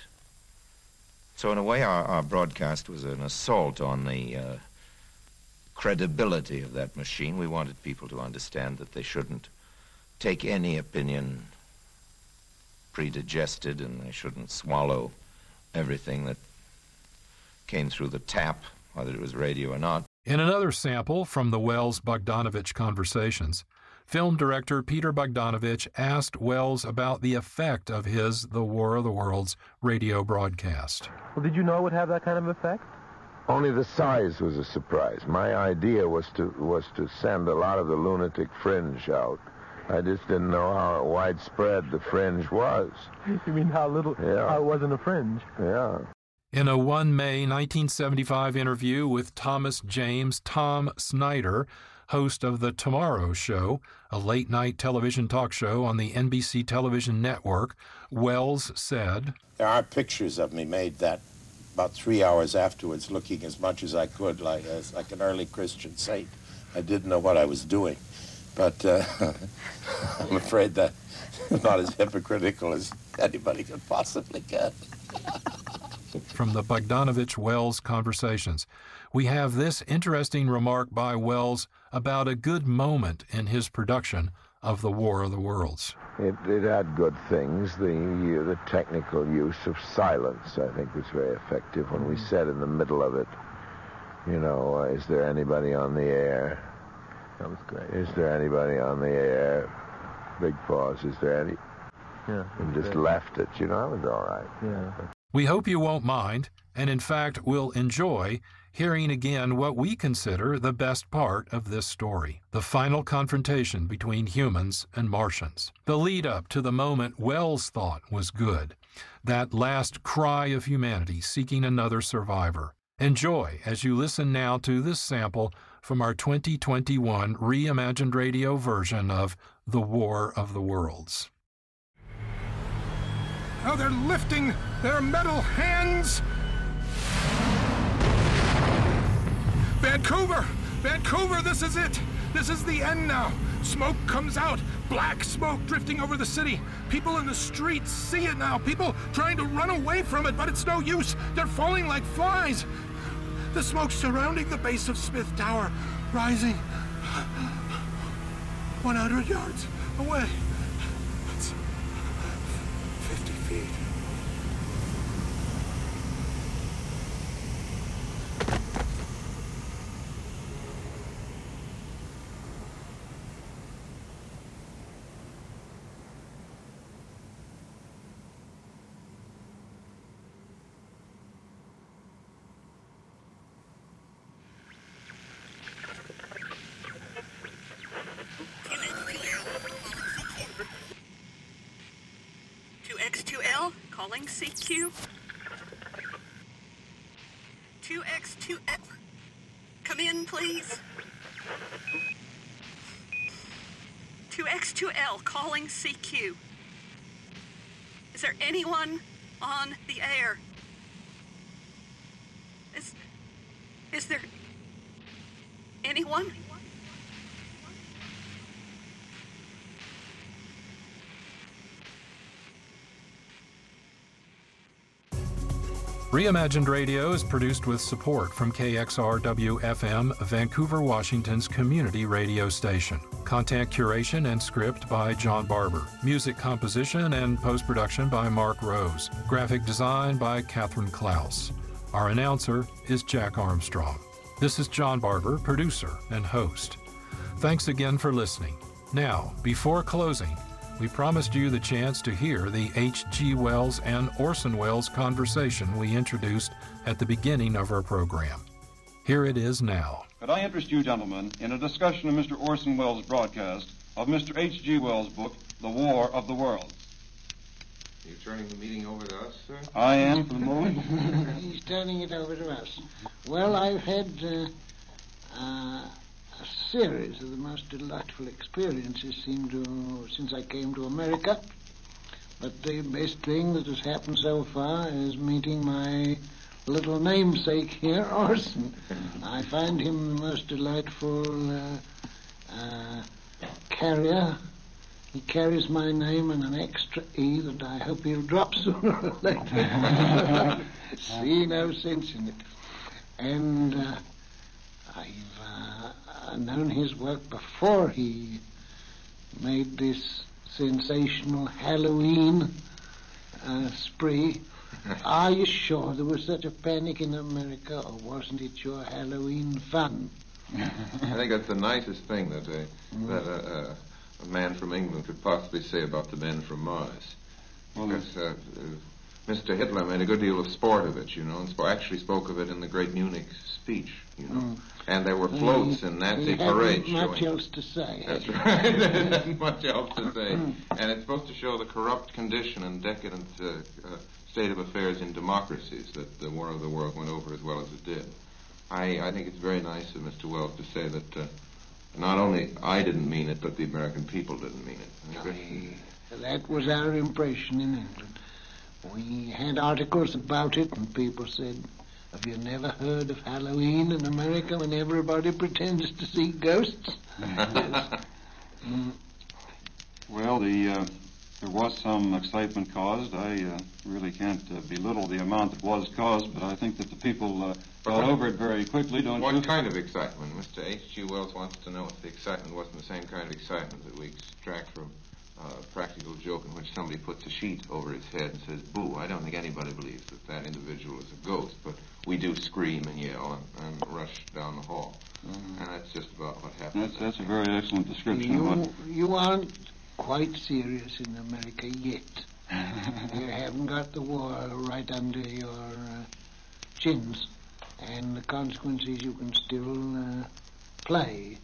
So, in a way, our, our broadcast was an assault on the uh, credibility of that machine. We wanted people to understand that they shouldn't take any opinion predigested and they shouldn't swallow everything that came through the tap, whether it was radio or not. In another sample from the Welles Bogdanovich conversations, film director Peter Bogdanovich asked Welles about the effect of his The War of the Worlds radio broadcast. Well, did you know it would have that kind of effect? Only the size was a surprise. My idea was to was to send a lot of the lunatic fringe out. I just didn't know how widespread the fringe was. [LAUGHS] You mean how little, Yeah. how it wasn't a fringe? Yeah. In a 1 May 1975 interview with Thomas James Tom Snyder, host of The Tomorrow Show, a late night television talk show on the NBC television network, Welles said, There are pictures of me made that about three hours afterwards, looking as much as I could like as like an early Christian saint. I didn't know what I was doing, but uh, [LAUGHS] I'm afraid that I'm [LAUGHS] not as hypocritical as anybody could possibly get. [LAUGHS] from the Bogdanovich Welles conversations. We have this interesting remark by Welles about a good moment in his production of The War of the Worlds. It, it had good things. The uh, the technical use of silence, I think, was very effective when we said in the middle of it, you know, uh, is there anybody on the air? That was great. Is there anybody on the air? Big pause. Is there any? Yeah. And just great. left it. You know, it was all right. Yeah. We hope you won't mind, and in fact will enjoy, hearing again what we consider the best part of this story the final confrontation between humans and Martians. The lead up to the moment Welles thought was good, that last cry of humanity seeking another survivor. Enjoy as you listen now to this sample from our 2021 reimagined radio version of The War of the Worlds. Now they're lifting their metal hands. Vancouver! Vancouver, this is it! This is the end now. Smoke comes out. Black smoke drifting over the city. People in the streets see it now. People trying to run away from it, but it's no use. They're falling like flies. The smoke surrounding the base of Smith Tower, rising. 100 yards away. That's 50 feet. Two X two L calling CQ. Two X two F. Come in, please. Two X two L calling CQ. Is there anyone on the air? Is is there anyone? Reimagined Radio is produced with support from KXRW FM, Vancouver, Washington's community radio station. Content curation and script by John Barber. Music composition and post production by Mark Rose. Graphic design by Catherine Klaus. Our announcer is Jack Armstrong. This is John Barber, producer and host. Thanks again for listening. Now, before closing, we promised you the chance to hear the H.G. Wells and Orson Welles conversation we introduced at the beginning of our program. Here it is now. Could I interest you, gentlemen, in a discussion of Mr. Orson Welles' broadcast of Mr. H.G. Wells' book, The War of the Worlds? You turning the meeting over to us, sir? I am for the moment. [LAUGHS] He's turning it over to us. Well, I've had uh, uh, a series of the most delightful experiences seem to, since I came to America. But the best thing that has happened so far is meeting my little namesake here, [LAUGHS] Orson. I find him the most delightful uh, uh, carrier. He carries my name and an extra E that I hope he'll drop [LAUGHS] sooner or later. [LAUGHS] See no sense in it. And uh, I've uh, known his work before he made this sensational Halloween uh, spree. [LAUGHS] Are you sure there was such a panic in America, or wasn't it your Halloween fun? [LAUGHS] I think that's the nicest thing that a, that a, a, a man from England could possibly say about the men from Mars. because uh, uh, Mr. Hitler made a good deal of sport of it, you know, and sp- actually spoke of it in the great Munich speech, you know. Mm. And there were floats and Nazi he hadn't parades much showing. else to say. That's right. [LAUGHS] There's much else to say. And it's supposed to show the corrupt condition and decadent uh, uh, state of affairs in democracies that the War of the World went over as well as it did. I, I think it's very nice of Mr. Wells to say that uh, not only I didn't mean it, but the American people didn't mean it. I That was our impression in England. We had articles about it, and people said, Have you never heard of Halloween in America when everybody pretends to see ghosts? [LAUGHS] Mm. Well, the uh, there was some excitement caused. I uh, really can't uh, belittle the amount that was caused, but I think that the people uh, got over it very quickly, don't what you? kind of excitement? Mr. H.G. Wells wants to know if the excitement wasn't the same kind of excitement that we extract from uh, a practical joke in which somebody puts a sheet over his head and says, boo. I don't think anybody believes that that individual is a ghost, but we do scream and yell and, and rush down the hall. And that's just about what happened. That's that's a very excellent description of what. You, you aren't quite serious in America yet. [LAUGHS] you haven't got the war right under your uh, chins, and the consequences you can still uh, play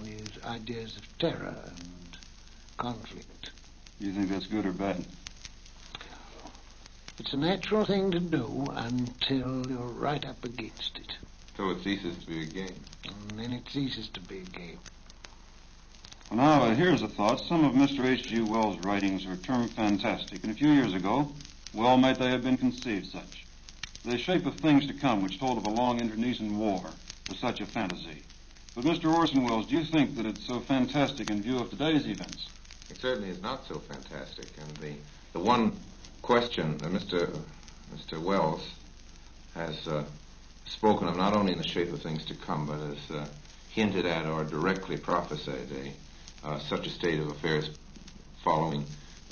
with ideas of terror and conflict. You think that's good or bad? It's a natural thing to do until you're right up against it, So it ceases to be a game. and then it ceases to be a game. Now, uh, here's a thought. Some of Mr. H.G. Wells' writings are termed fantastic, and a few years ago, well might they have been conceived such. The shape of things to come, which told of a long internecine war, was such a fantasy. But, Mr. Orson Welles, do you think that it's so fantastic in view of today's events? It certainly is not so fantastic. And the, the one question that Mr. Mr. Wells has uh, spoken of, not only in the shape of things to come, but has uh, hinted at or directly prophesied a, uh, such a state of affairs following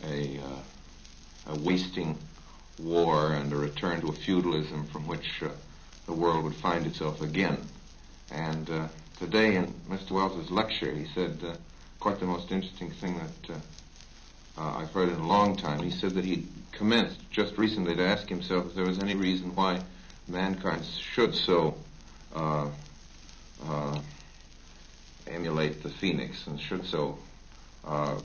a, uh, a wasting war and a return to a feudalism from which uh, the world would find itself again. And uh, today in Mr. Wells's lecture, he said quite the most interesting thing that I've heard in a long time. He said that he commenced just recently to ask himself if there was any reason why mankind should so uh, uh, emulate the phoenix and should so uh,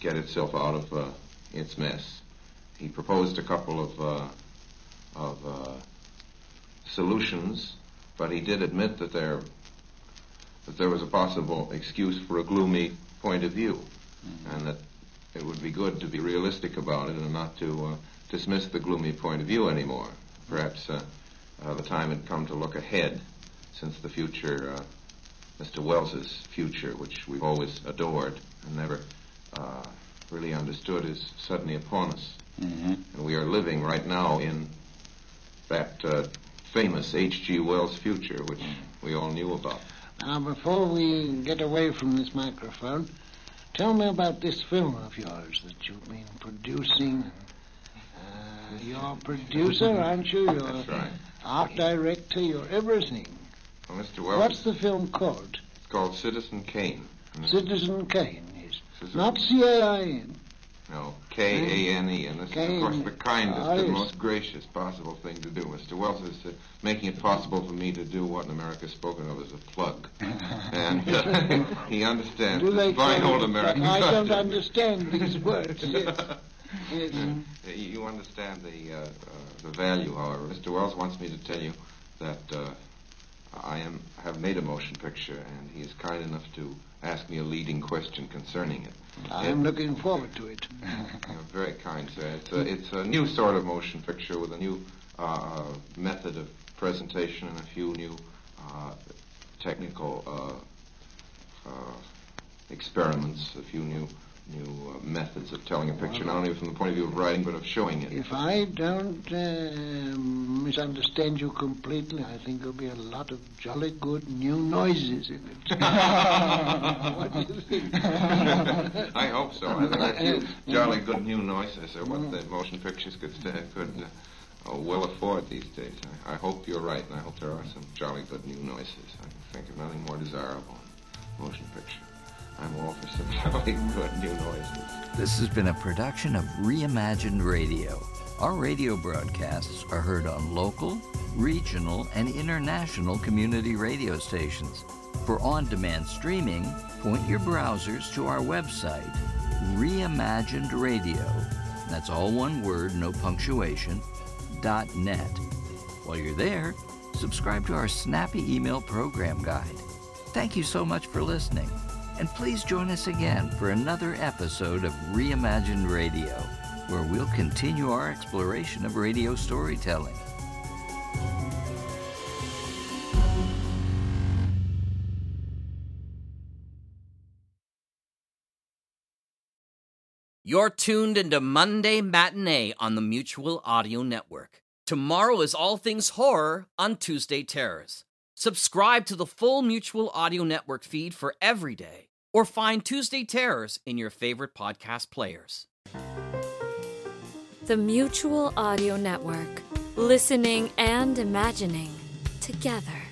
get itself out of uh, its mess. He proposed a couple of uh, of uh, solutions, but he did admit that there that there was a possible excuse for a gloomy point of view, and that it would be good to be realistic about it and not to uh, dismiss the gloomy point of view anymore. Perhaps uh, uh, the time had come to look ahead, since the future, uh, Mr. Wells's future, which we've always adored and never uh, really understood, is suddenly upon us. Mm-hmm. And we are living right now in that uh, famous H.G. Wells future, which we all knew about. Now, before we get away from this microphone, tell me about this film of yours that you've been producing. Uh, you're a producer, aren't you? You're That's right. art director, you're everything. Well, Mr. Wells, What's the film called? it's called Citizen Kane. Citizen Kane, yes. is- Not C-A-I-N. No, K-A-N-E, and this is, of course, the kindest Ah, and yes. most gracious possible thing to do. Mr. Wells is uh, making it possible for me to do what in America is spoken of as a plug. and uh, [LAUGHS] he understands Do this they fine old American I don't understand these [LAUGHS] words. Yes. Yes. Uh, You understand the uh, uh, the value, however. Mr. Wells wants me to tell you that uh, I am have made a motion picture, and he is kind enough to ask me a leading question concerning it. I'm looking forward to it. [LAUGHS] You're very kind, sir. It's a, it's a new sort of motion picture with a new uh, method of presentation and a few new uh, technical uh, uh, experiments, a few new new uh, methods of telling a picture, not only from the point of view of writing, but of showing it. If I don't uh, misunderstand you completely, I think there'll be a lot of jolly good new noises in it. [LAUGHS] what do you think? I hope so. I think [LAUGHS] a few jolly good new noises are what the motion pictures could st- could uh, uh, well afford these days. I, I hope you're right, and I hope there are some jolly good new noises. I can think of nothing more desirable in motion picture. I'm good [LAUGHS] new noises. This has been a production of Reimagined Radio. Our radio broadcasts are heard on local, regional, and international community radio stations. For on demand streaming, point your browsers to our website, Reimagined Radio. That's all one word, no punctuation, dot net. While you're there, subscribe to our snappy email program guide. Thank you so much for listening. And please join us again for another episode of Reimagined Radio, where we'll continue our exploration of radio storytelling. You're tuned into Monday Matinee on the Mutual Audio Network. Tomorrow is All Things Horror on Tuesday Terrors. Subscribe to the full Mutual Audio Network feed for every day, or find Tuesday Terrors in your favorite podcast players. The Mutual Audio Network. Listening and imagining together.